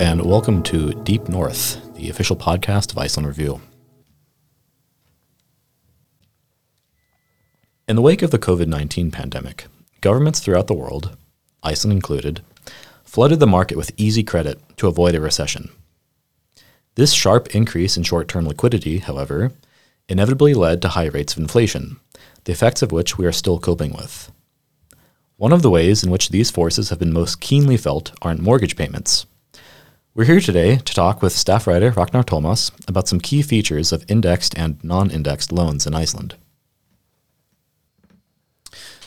And welcome to Deep North, the official podcast of Iceland Review. In the wake of the COVID 19 pandemic, governments throughout the world, Iceland included, flooded the market with easy credit to avoid a recession. This sharp increase in short term liquidity, however, inevitably led to high rates of inflation, the effects of which we are still coping with. One of the ways in which these forces have been most keenly felt are in mortgage payments. We're here today to talk with staff writer Ragnar Thomas about some key features of indexed and non indexed loans in Iceland.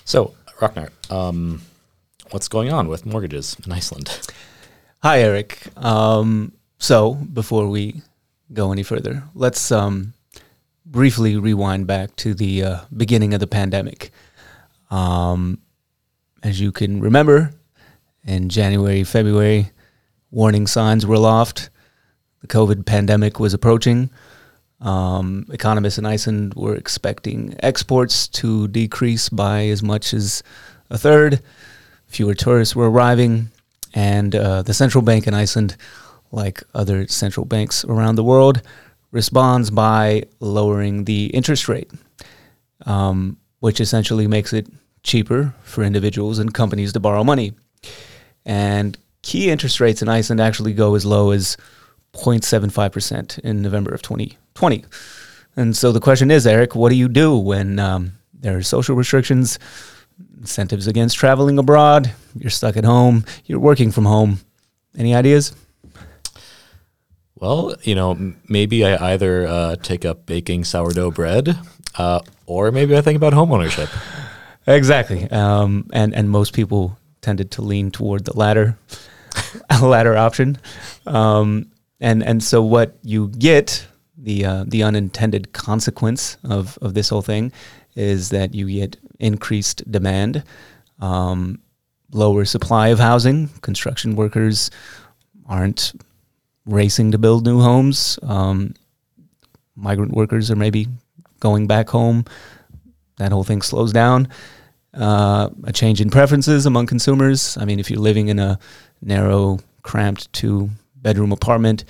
So, Ragnar, um, what's going on with mortgages in Iceland? Hi, Eric. Um, so, before we go any further, let's um, briefly rewind back to the uh, beginning of the pandemic. Um, as you can remember, in January, February, warning signs were aloft. The COVID pandemic was approaching. Um, economists in Iceland were expecting exports to decrease by as much as a third. Fewer tourists were arriving, and uh, the central bank in Iceland, like other central banks around the world, responds by lowering the interest rate, um, which essentially makes it cheaper for individuals and companies to borrow money. And key interest rates in Iceland actually go as low as 0.75% in November of 2020. And so the question is, Eric, what do you do when um, there are social restrictions, incentives against traveling abroad, you're stuck at home, you're working from home? Any ideas? Well, you know, maybe I either uh, take up baking sourdough bread, uh, or maybe I think about homeownership. Exactly, um, and and most people tended to lean toward the latter. latter option. Um, and and so what you get the uh, the unintended consequence of of this whole thing is that you get increased demand, um, lower supply of housing. Construction workers aren't racing to build new homes. Um, migrant workers are maybe going back home. That whole thing slows down. Uh, a change in preferences among consumers. I mean, if you're living in a narrow, cramped two bedroom apartment,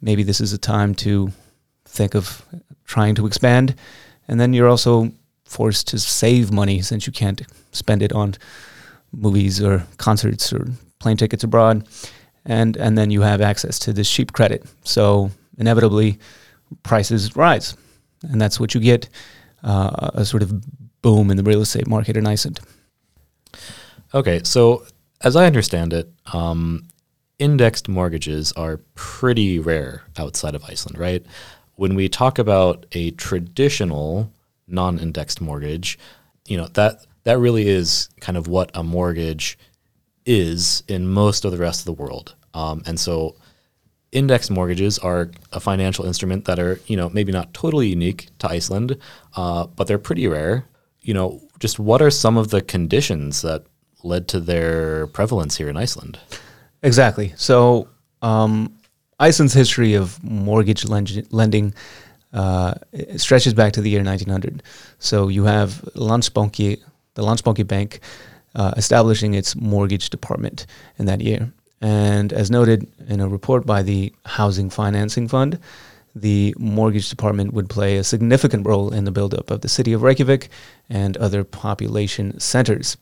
maybe this is a time to think of trying to expand. And then you're also forced to save money since you can't spend it on movies or concerts or plane tickets abroad. And, and then you have access to this cheap credit. So inevitably, prices rise. And that's what you get uh, a sort of boom in the real estate market in Iceland. Okay, so as I understand it, um, indexed mortgages are pretty rare outside of Iceland, right? When we talk about a traditional non-indexed mortgage, you know that that really is kind of what a mortgage is in most of the rest of the world, um, and so indexed mortgages are a financial instrument that are you know maybe not totally unique to Iceland, uh, but they're pretty rare. You know, just what are some of the conditions that led to their prevalence here in Iceland. Exactly. So, um, Iceland's history of mortgage lending uh, stretches back to the year 1900. So you have Landsbanki, the Landsbanki Bank, uh, establishing its mortgage department in that year. And as noted in a report by the Housing Financing Fund, the mortgage department would play a significant role in the buildup of the city of Reykjavik and other population centers.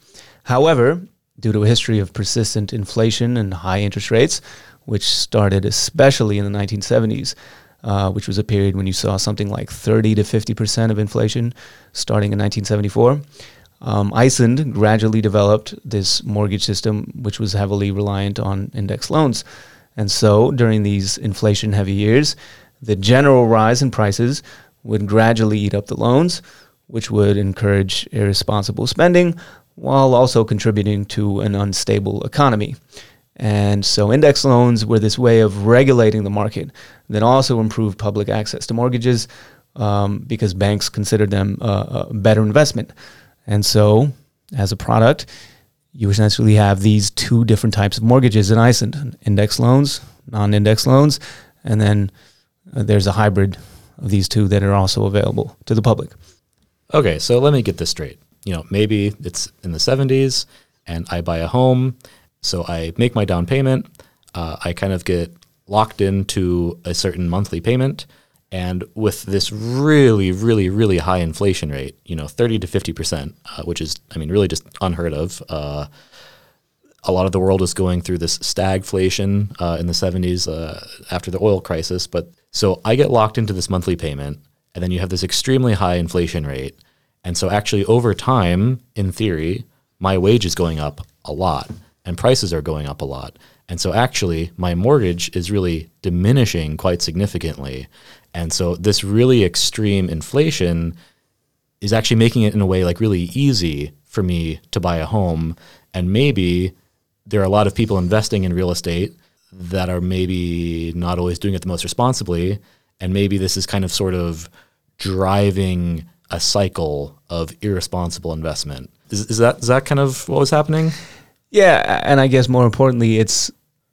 However, due to a history of persistent inflation and high interest rates, which started especially in the 1970s, uh, which was a period when you saw something like 30 to 50 percent of inflation starting in 1974. Um, Iceland gradually developed this mortgage system, which was heavily reliant on index loans. And so, during these inflation heavy years, the general rise in prices would gradually eat up the loans, which would encourage irresponsible spending while also contributing to an unstable economy. And so index loans were this way of regulating the market that also improved public access to mortgages um, because banks considered them a, better investment. And so, as a product, you essentially have these two different types of mortgages in Iceland index loans, non index loans, and then uh, there's a hybrid of these two that are also available to the public. Okay, so let me get this straight you know, maybe it's in the 70s and I buy a home. So I make my down payment. uh, I kind of get locked into a certain monthly payment. And with this really, really, really high inflation rate, you know, 30 to 50%, uh, which is, I mean, really just unheard of. Uh, a lot of the world was going through this stagflation uh, in the 70s uh, after the oil crisis. But so I get locked into this monthly payment, and then you have this extremely high inflation rate. And so, actually, over time, in theory, my wage is going up a lot and prices are going up a lot. And so, actually, my mortgage is really diminishing quite significantly. And so, this really extreme inflation is actually making it in a way like really easy for me to buy a home. And maybe there are a lot of people investing in real estate that are maybe not always doing it the most responsibly. And maybe this is kind of sort of driving a cycle of irresponsible investment. Is, is that is that kind of what was happening? Yeah, and I guess more importantly, it's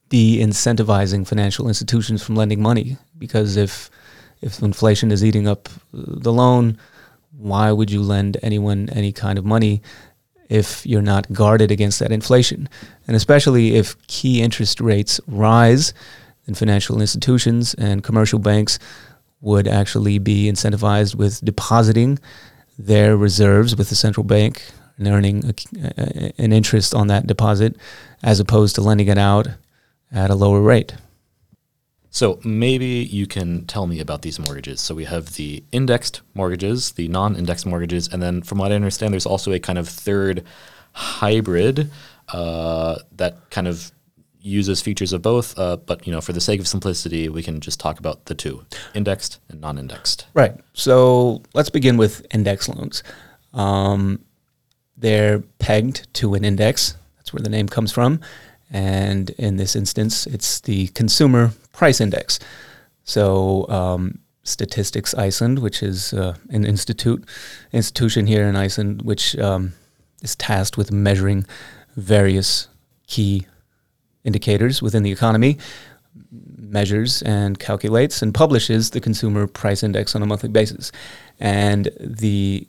de-incentivizing financial institutions from lending money because if if inflation is eating up the loan, why would you lend anyone any kind of money if you're not guarded against that inflation? And especially if key interest rates rise, then financial institutions and commercial banks would actually be incentivized with depositing their reserves with the central bank and earning a, a, an interest on that deposit as opposed to lending it out at a lower rate. So maybe you can tell me about these mortgages. So we have the indexed mortgages, the non-indexed mortgages, and then from what I understand, there's also a kind of third hybrid uh, that kind of uses features of both. Uh, but you know, for the sake of simplicity, we can just talk about the two: indexed and non-indexed. Right. So let's begin with index loans. Um, they're pegged to an index. That's where the name comes from. And in this instance, it's the consumer price index. So, um, Statistics Iceland, which is uh, an institute institution here in Iceland, which um, is tasked with measuring various key indicators within the economy, measures and calculates and publishes the consumer price index on a monthly basis. And the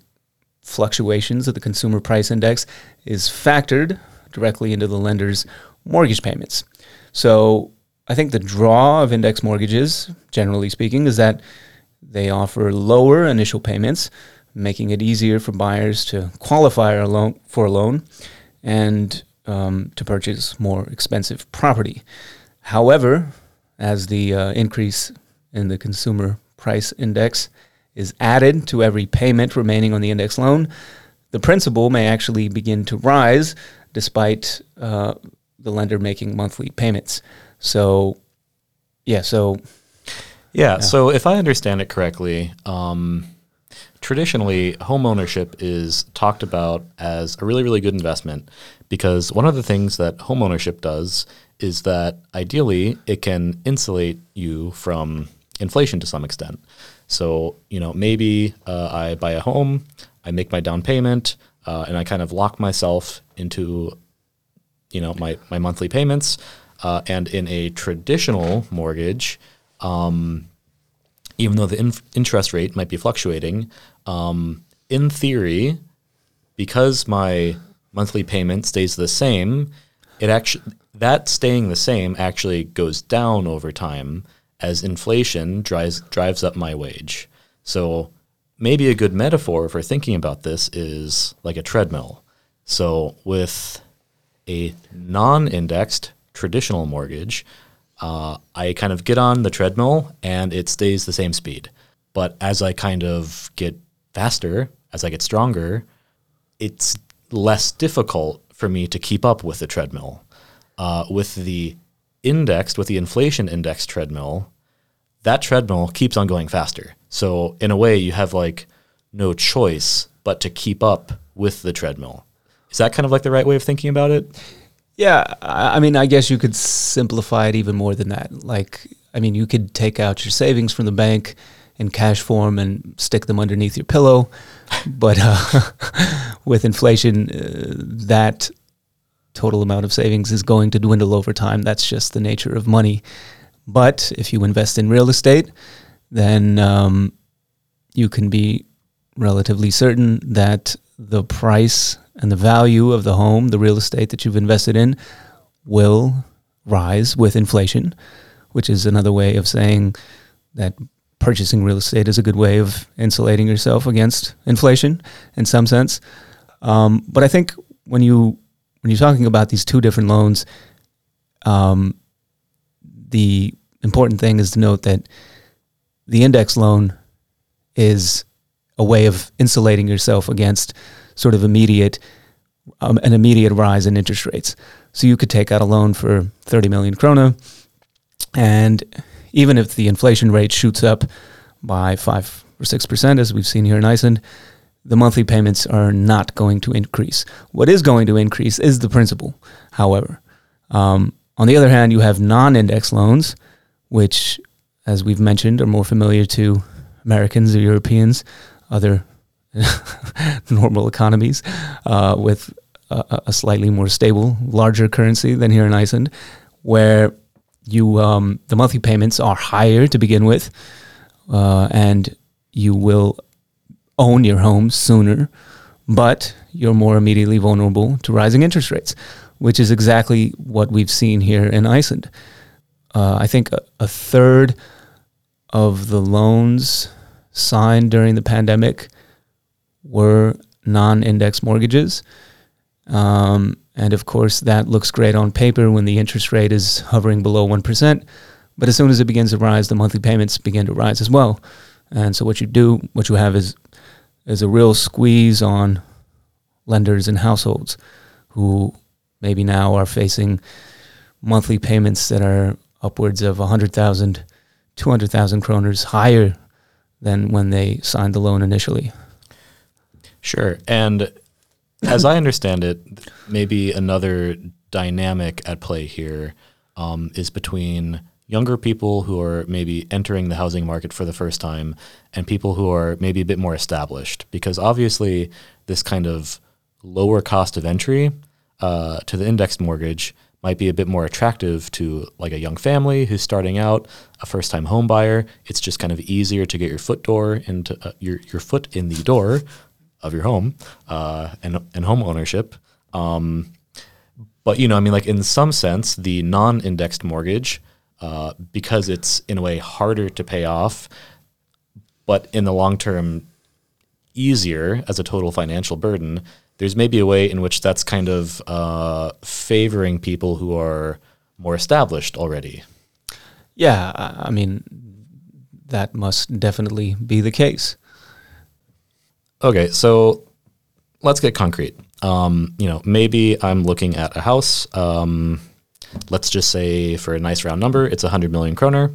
fluctuations of the consumer price index is factored directly into the lender's mortgage payments. So I think the draw of index mortgages, generally speaking, is that they offer lower initial payments, making it easier for buyers to qualify a loan, for a loan and um, to purchase more expensive property. However, as the uh, increase in the consumer price index is added to every payment remaining on the index loan, the principal may actually begin to rise despite uh, the lender making monthly payments. So, yeah, so. Yeah, yeah. so if I understand it correctly, um, traditionally home ownership is talked about as a really, really good investment because one of the things that home ownership does is that ideally it can insulate you from inflation to some extent. So, you know, maybe uh, I buy a home, I make my down payment, uh, and I kind of lock myself into, you know, my, my monthly payments. Uh, and in a traditional mortgage, um, even though the in- interest rate might be fluctuating, um, in theory, because my monthly payment stays the same, it actually that staying the same actually goes down over time as inflation drives drives up my wage. So maybe a good metaphor for thinking about this is like a treadmill. So with a non-indexed traditional mortgage, uh, I kind of get on the treadmill and it stays the same speed. But as I kind of get faster, as I get stronger, it's less difficult for me to keep up with the treadmill. Uh, with the indexed, with the inflation index treadmill, that treadmill keeps on going faster. So in a way, you have like no choice but to keep up with the treadmill. Is that kind of like the right way of thinking about it? Yeah, I mean, I guess you could simplify it even more than that. Like, I mean, you could take out your savings from the bank in cash form and stick them underneath your pillow, but uh, with inflation, uh, that total amount of savings is going to dwindle over time. That's just the nature of money. But if you invest in real estate, then um, you can be relatively certain that the price and the value of the home, the real estate that you've invested in, will rise with inflation, which is another way of saying that purchasing real estate is a good way of insulating yourself against inflation in some sense. Um, but I think when you when you're talking about these two different loans, um, the important thing is to note that the index loan is a way of insulating yourself against sort of immediate um, an immediate rise in interest rates. So you could take out a loan for 30 million krona, and even if the inflation rate shoots up by five or six percent, as we've seen here in Iceland, the monthly payments are not going to increase. What is going to increase is the principal, however. Um, on the other hand, you have non index loans, which, as we've mentioned, are more familiar to Americans or Europeans, other normal economies, uh, with a, a, slightly more stable, larger currency than here in Iceland, where you um, the monthly payments are higher to begin with, uh, and you will own your home sooner, but you're more immediately vulnerable to rising interest rates, which is exactly what we've seen here in Iceland. Uh, I think a, a, third of the loans signed during the pandemic were non index mortgages. Um, and of course, that looks great on paper when the interest rate is hovering below 1%. But as soon as it begins to rise, the monthly payments begin to rise as well. And so what you do, what you have is is a real squeeze on lenders and households who maybe now are facing monthly payments that are upwards of 100,000, 200,000 kroners higher than when they signed the loan initially. Sure. And as I understand it, maybe another dynamic at play here um, is between younger people who are maybe entering the housing market for the first time and people who are maybe a bit more established because obviously this kind of lower cost of entry uh, to the indexed mortgage might be a bit more attractive to like a young family who's starting out a first time home buyer it's just kind of easier to get your foot door into uh, your, your foot in the door of your home uh, and, and home ownership um, but you know i mean like in some sense the non-indexed mortgage uh, because it's in a way harder to pay off, but in the long term easier as a total financial burden. There's maybe a way in which that's kind of uh, favoring people who are more established already. Yeah, I mean, that must definitely be the case. Okay, so let's get concrete. Um, you know, maybe I'm looking at a house. Um, let's just say for a nice round number, it's 100 million kroner.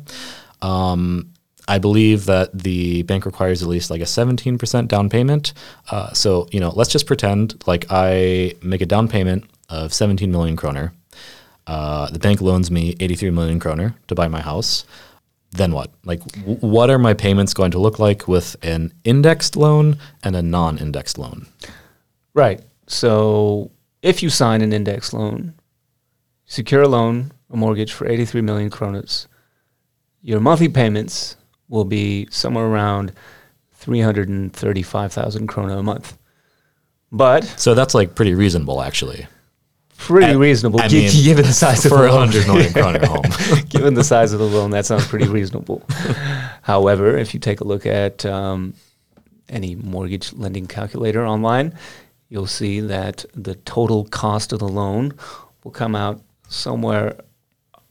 Um, I believe that the bank requires at least like a 17% down payment. Uh, so, you know, let's just pretend like I make a down payment of 17 million kroner. Uh, the bank loans me 83 million kroner to buy my house. Then what? Like, w- what are my payments going to look like with an indexed loan and a non indexed loan? Right. So, if you sign an index loan, secure a loan, a mortgage for 83 million kronas, your monthly payments will be somewhere around 335,000 krona a month. But so that's like pretty reasonable, actually. Pretty reasonable, I mean, given the size of the a hundred million kroner home. given the size of the loan, that sounds pretty reasonable. However, if you take a look at um, any mortgage lending calculator online, you'll see that the total cost of the loan will come out somewhere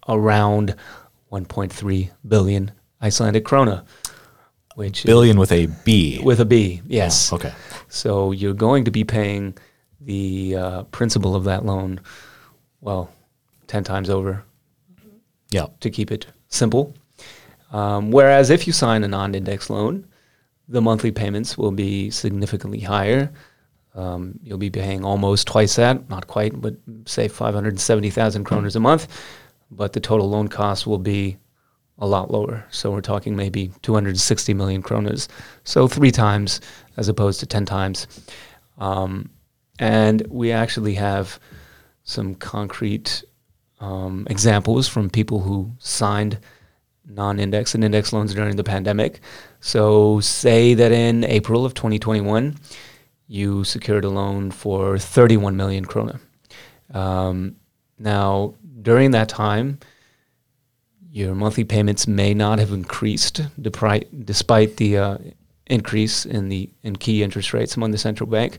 around 1.3 billion Icelandic krona, which billion with a B. With a B, yes. Oh, okay. So you're going to be paying the uh, principal of that loan, well, 10 times over. Yeah. To keep it simple. Um, whereas if you sign a non-index loan, the monthly payments will be significantly higher. Um, you'll be paying almost twice that, not quite, but say 570,000 kroners a month. But the total loan cost will be a lot lower. So we're talking maybe 260 million kronas. So three times as opposed to 10 times. Um, and we actually have some concrete um, examples from people who signed non-index and index loans during the pandemic. So say that in April of 2021, you secured a loan for 31 million krona. Um, now, during that time, your monthly payments may not have increased despite despite the uh, increase in the in key interest rates among the central bank.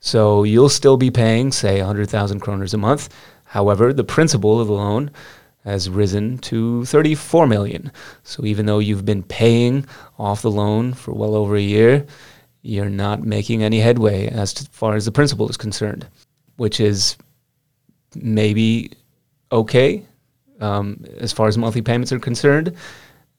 So you'll still be paying, say, 100,000 kroners a month. However, the principal of the loan has risen to 34 million. So even though you've been paying off the loan for well over a year, you're not making any headway as far as the principal is concerned, which is maybe okay um, as far as monthly payments are concerned.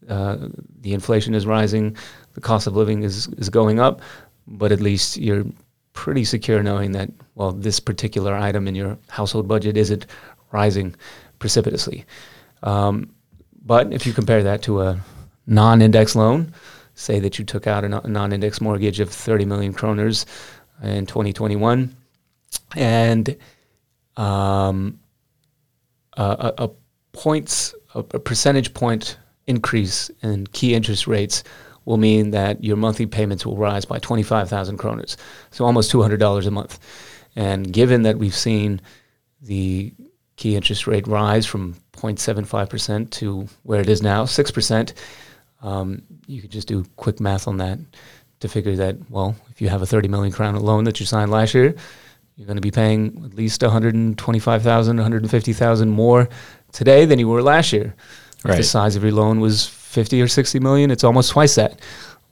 Uh, the inflation is rising, the cost of living is, is going up, but at least you're pretty secure knowing that, well, this particular item in your household budget isn't rising precipitously. Um, but if you compare that to a non index loan, say that you took out a non index mortgage of 30 million kroners in 2021, and um, a, a, points, a, percentage point increase in key interest rates will mean that your monthly payments will rise by 25,000 kroners, so almost $200 a month. And given that we've seen the key interest rate rise from 0.75% to where it is now, 6%, um, you could just do quick math on that to figure that, well, if you have a 30 million crown loan that you signed last year, you're going to be paying at least 125,000, 150,000 more today than you were last year. Right. If the size of your loan was 50 or 60 million, it's almost twice that,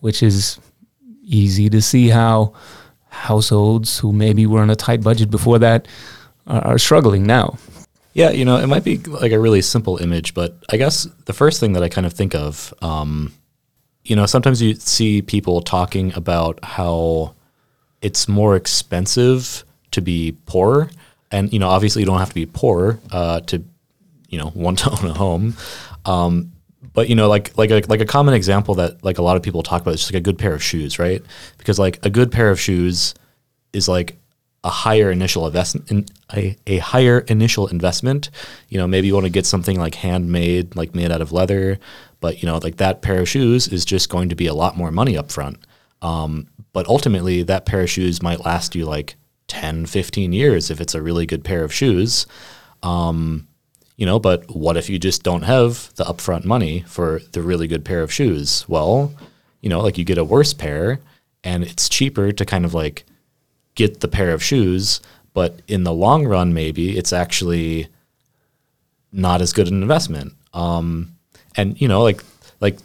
which is easy to see how households who maybe were on a tight budget before that are, are struggling now. Yeah, you know, it might be like a really simple image, but I guess the first thing that I kind of think of, um, you know, sometimes you see people talking about how it's more expensive to be poor, and you know, obviously, you don't have to be poor uh, to, you know, want to own a home. Um, but you know, like like a, like a common example that like a lot of people talk about is just like a good pair of shoes, right? Because like a good pair of shoes is like a higher initial investment, a, a higher initial investment. You know, maybe you want to get something like handmade, like made out of leather, but you know, like that pair of shoes is just going to be a lot more money up front. Um, but ultimately, that pair of shoes might last you like 10, 15 years if it's a really good pair of shoes. Um, you know, but what if you just don't have the upfront money for the really good pair of shoes? Well, you know, like you get a worse pair and it's cheaper to kind of like get the pair of shoes, but in the long run, maybe it's actually not as good an investment. Um, and you know, like like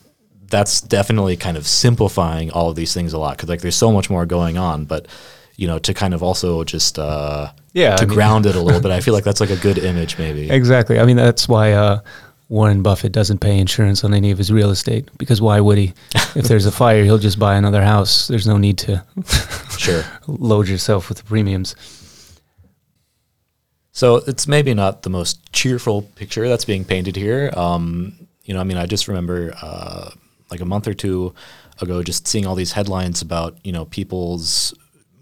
that's definitely kind of simplifying all of these things a lot because like there's so much more going on. But you know, to kind of also just uh, yeah to I mean, ground it a little bit, I feel like that's like a good image, maybe. Exactly. I mean, that's why. Uh, Warren Buffett doesn't pay insurance on any of his real estate because why would he? if there's a fire, he'll just buy another house. There's no need to sure load yourself with the premiums. So it's maybe not the most cheerful picture that's being painted here. Um, you know, I mean, I just remember uh, like a month or two ago, just seeing all these headlines about you know people's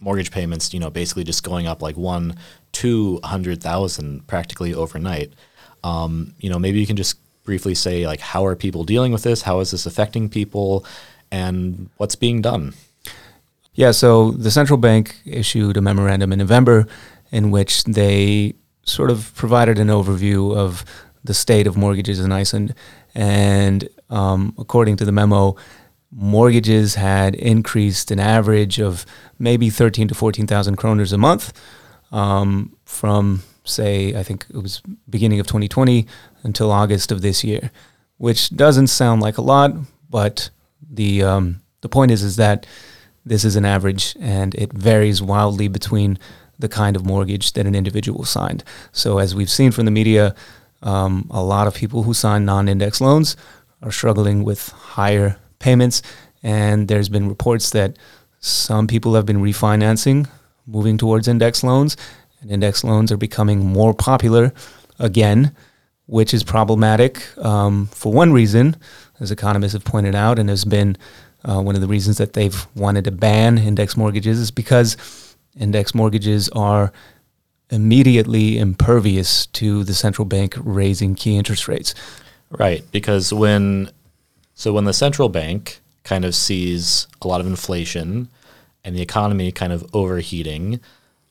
mortgage payments, you know, basically just going up like one, two hundred thousand practically overnight. Um, you know, maybe you can just briefly say like how are people dealing with this? How is this affecting people? And what's being done? Yeah, so the central bank issued a memorandum in November in which they sort of provided an overview of the state of mortgages in Iceland. And um, according to the memo, mortgages had increased an average of maybe 13 to 14,000 kroners a month um, from say, I think it was beginning of 2020 until August of this year, which doesn't sound like a lot, but the um, the point is is that this is an average and it varies wildly between the kind of mortgage that an individual signed. So as we've seen from the media, um, a lot of people who sign non-index loans are struggling with higher payments, and there's been reports that some people have been refinancing, moving towards index loans, and index loans are becoming more popular again, which is problematic um, for one reason, as economists have pointed out, and has been uh, one of the reasons that they've wanted to ban index mortgages is because index mortgages are immediately impervious to the central bank raising key interest rates. Right, because when so when the central bank kind of sees a lot of inflation and the economy kind of overheating,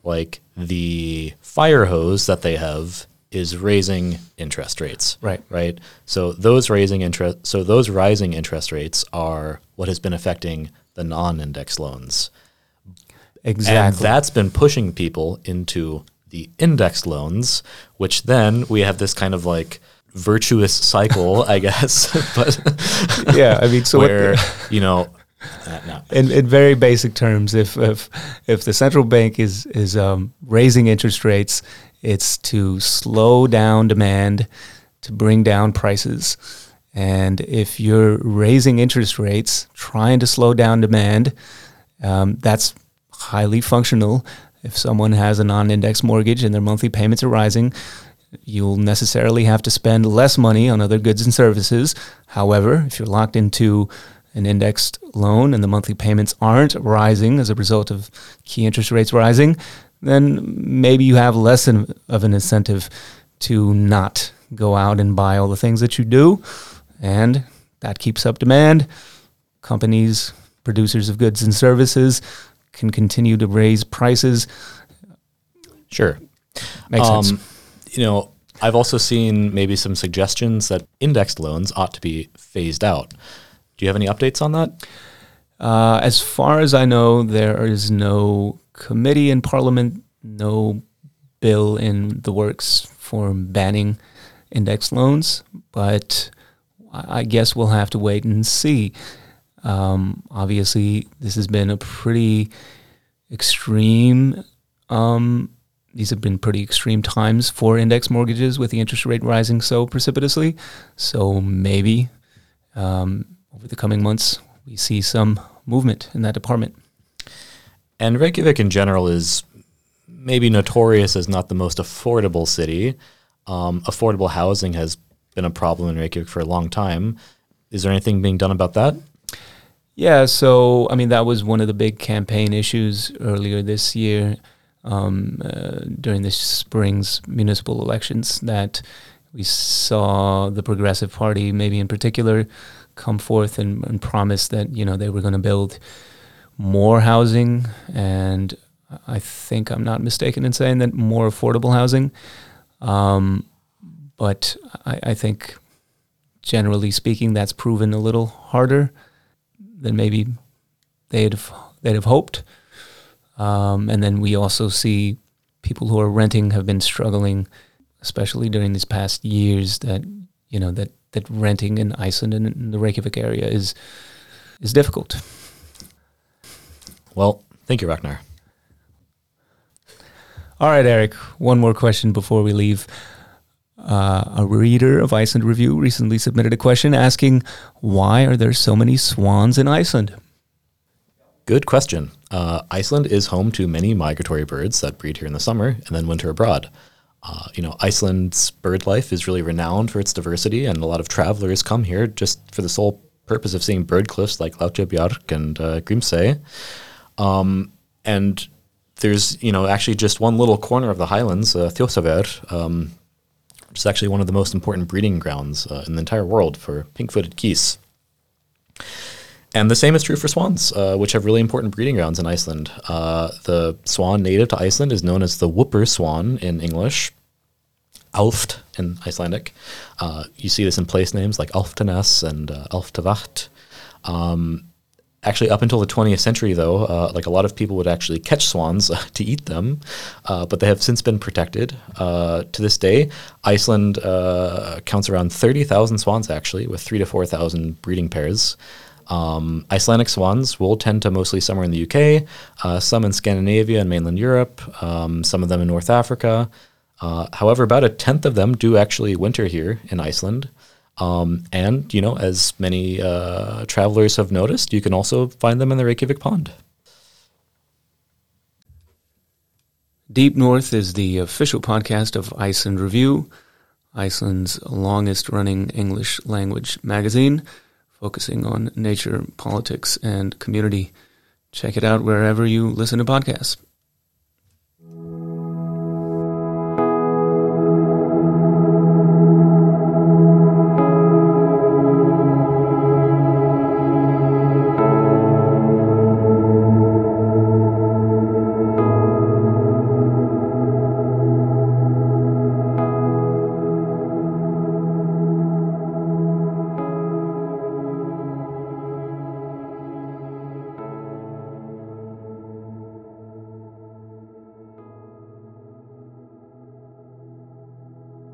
like the fire hose that they have is raising interest rates. Right. Right. So those raising interest so those rising interest rates are what has been affecting the non-index loans. Exactly. And that's been pushing people into the indexed loans, which then we have this kind of like virtuous cycle, I guess. but yeah, I mean, so where the- you know, uh, no. in, in very basic terms, if if if the central bank is is um, raising interest rates, it's to slow down demand, to bring down prices. And if you're raising interest rates, trying to slow down demand, um, that's highly functional. If someone has a non-index mortgage and their monthly payments are rising, you'll necessarily have to spend less money on other goods and services. However, if you're locked into an indexed loan and the monthly payments aren't rising as a result of key interest rates rising, then maybe you have less of an incentive to not go out and buy all the things that you do. And that keeps up demand. Companies, producers of goods and services can continue to raise prices. Sure. Makes sense. Um, You know, I've also seen maybe some suggestions that indexed loans ought to be phased out. Do you have any updates on that? Uh, as far as I know, there is no committee in Parliament, no bill in the works for banning index loans, but I guess we'll have to wait and see. Um, obviously, this has been a pretty extreme. Um, these have been pretty extreme times for index mortgages with the interest rate rising so precipitously. So maybe um, over the coming months, we see some movement in that department. And Reykjavik in general is maybe notorious as not the most affordable city. Um, affordable housing has been a problem in Reykjavik for a long time. Is there anything being done about that? Yeah, so I mean that was one of the big campaign issues earlier this year um, uh, during the spring's municipal elections that we saw the Progressive Party, maybe in particular, come forth and, and promise that you know they were going to build more housing, and I think I'm not mistaken in saying that more affordable housing. Um, but I, I think, generally speaking, that's proven a little harder than maybe they'd have, they'd have hoped. Um, and then we also see people who are renting have been struggling, especially during these past years. That you know that that renting in Iceland and in the Reykjavik area is is difficult. Well, thank you, Ragnar. All right, Eric. One more question before we leave. Uh, a reader of Iceland Review recently submitted a question asking, "Why are there so many swans in Iceland?" Good question. Uh, Iceland is home to many migratory birds that breed here in the summer and then winter abroad. Uh, you know, Iceland's bird life is really renowned for its diversity, and a lot of travelers come here just for the sole purpose of seeing bird cliffs like Látrabjarg and uh, Grímsey. Um, and there's, you know, actually just one little corner of the highlands, uh, um, which is actually one of the most important breeding grounds uh, in the entire world for pink-footed geese. And the same is true for swans, uh, which have really important breeding grounds in Iceland. Uh, the swan native to Iceland is known as the whooper swan in English, Alft in Icelandic. Uh, you see this in place names like Alftanes and uh, Alftavatn. Um, actually, up until the 20th century, though, uh, like a lot of people would actually catch swans uh, to eat them, uh, but they have since been protected. To this day, Iceland counts around 30,000 swans, actually, with three to 4,000 breeding pairs. Um, Icelandic swans will tend to mostly summer in the UK, uh, some in Scandinavia and mainland Europe, um, some of them in North Africa. Uh, however, about a tenth of them do actually winter here in Iceland. Um, and, you know, as many uh, travelers have noticed, you can also find them in the Reykjavik Pond. Deep North is the official podcast of Iceland Review, Iceland's longest running English language magazine, focusing on nature, politics, and community. Check it out wherever you listen to podcasts.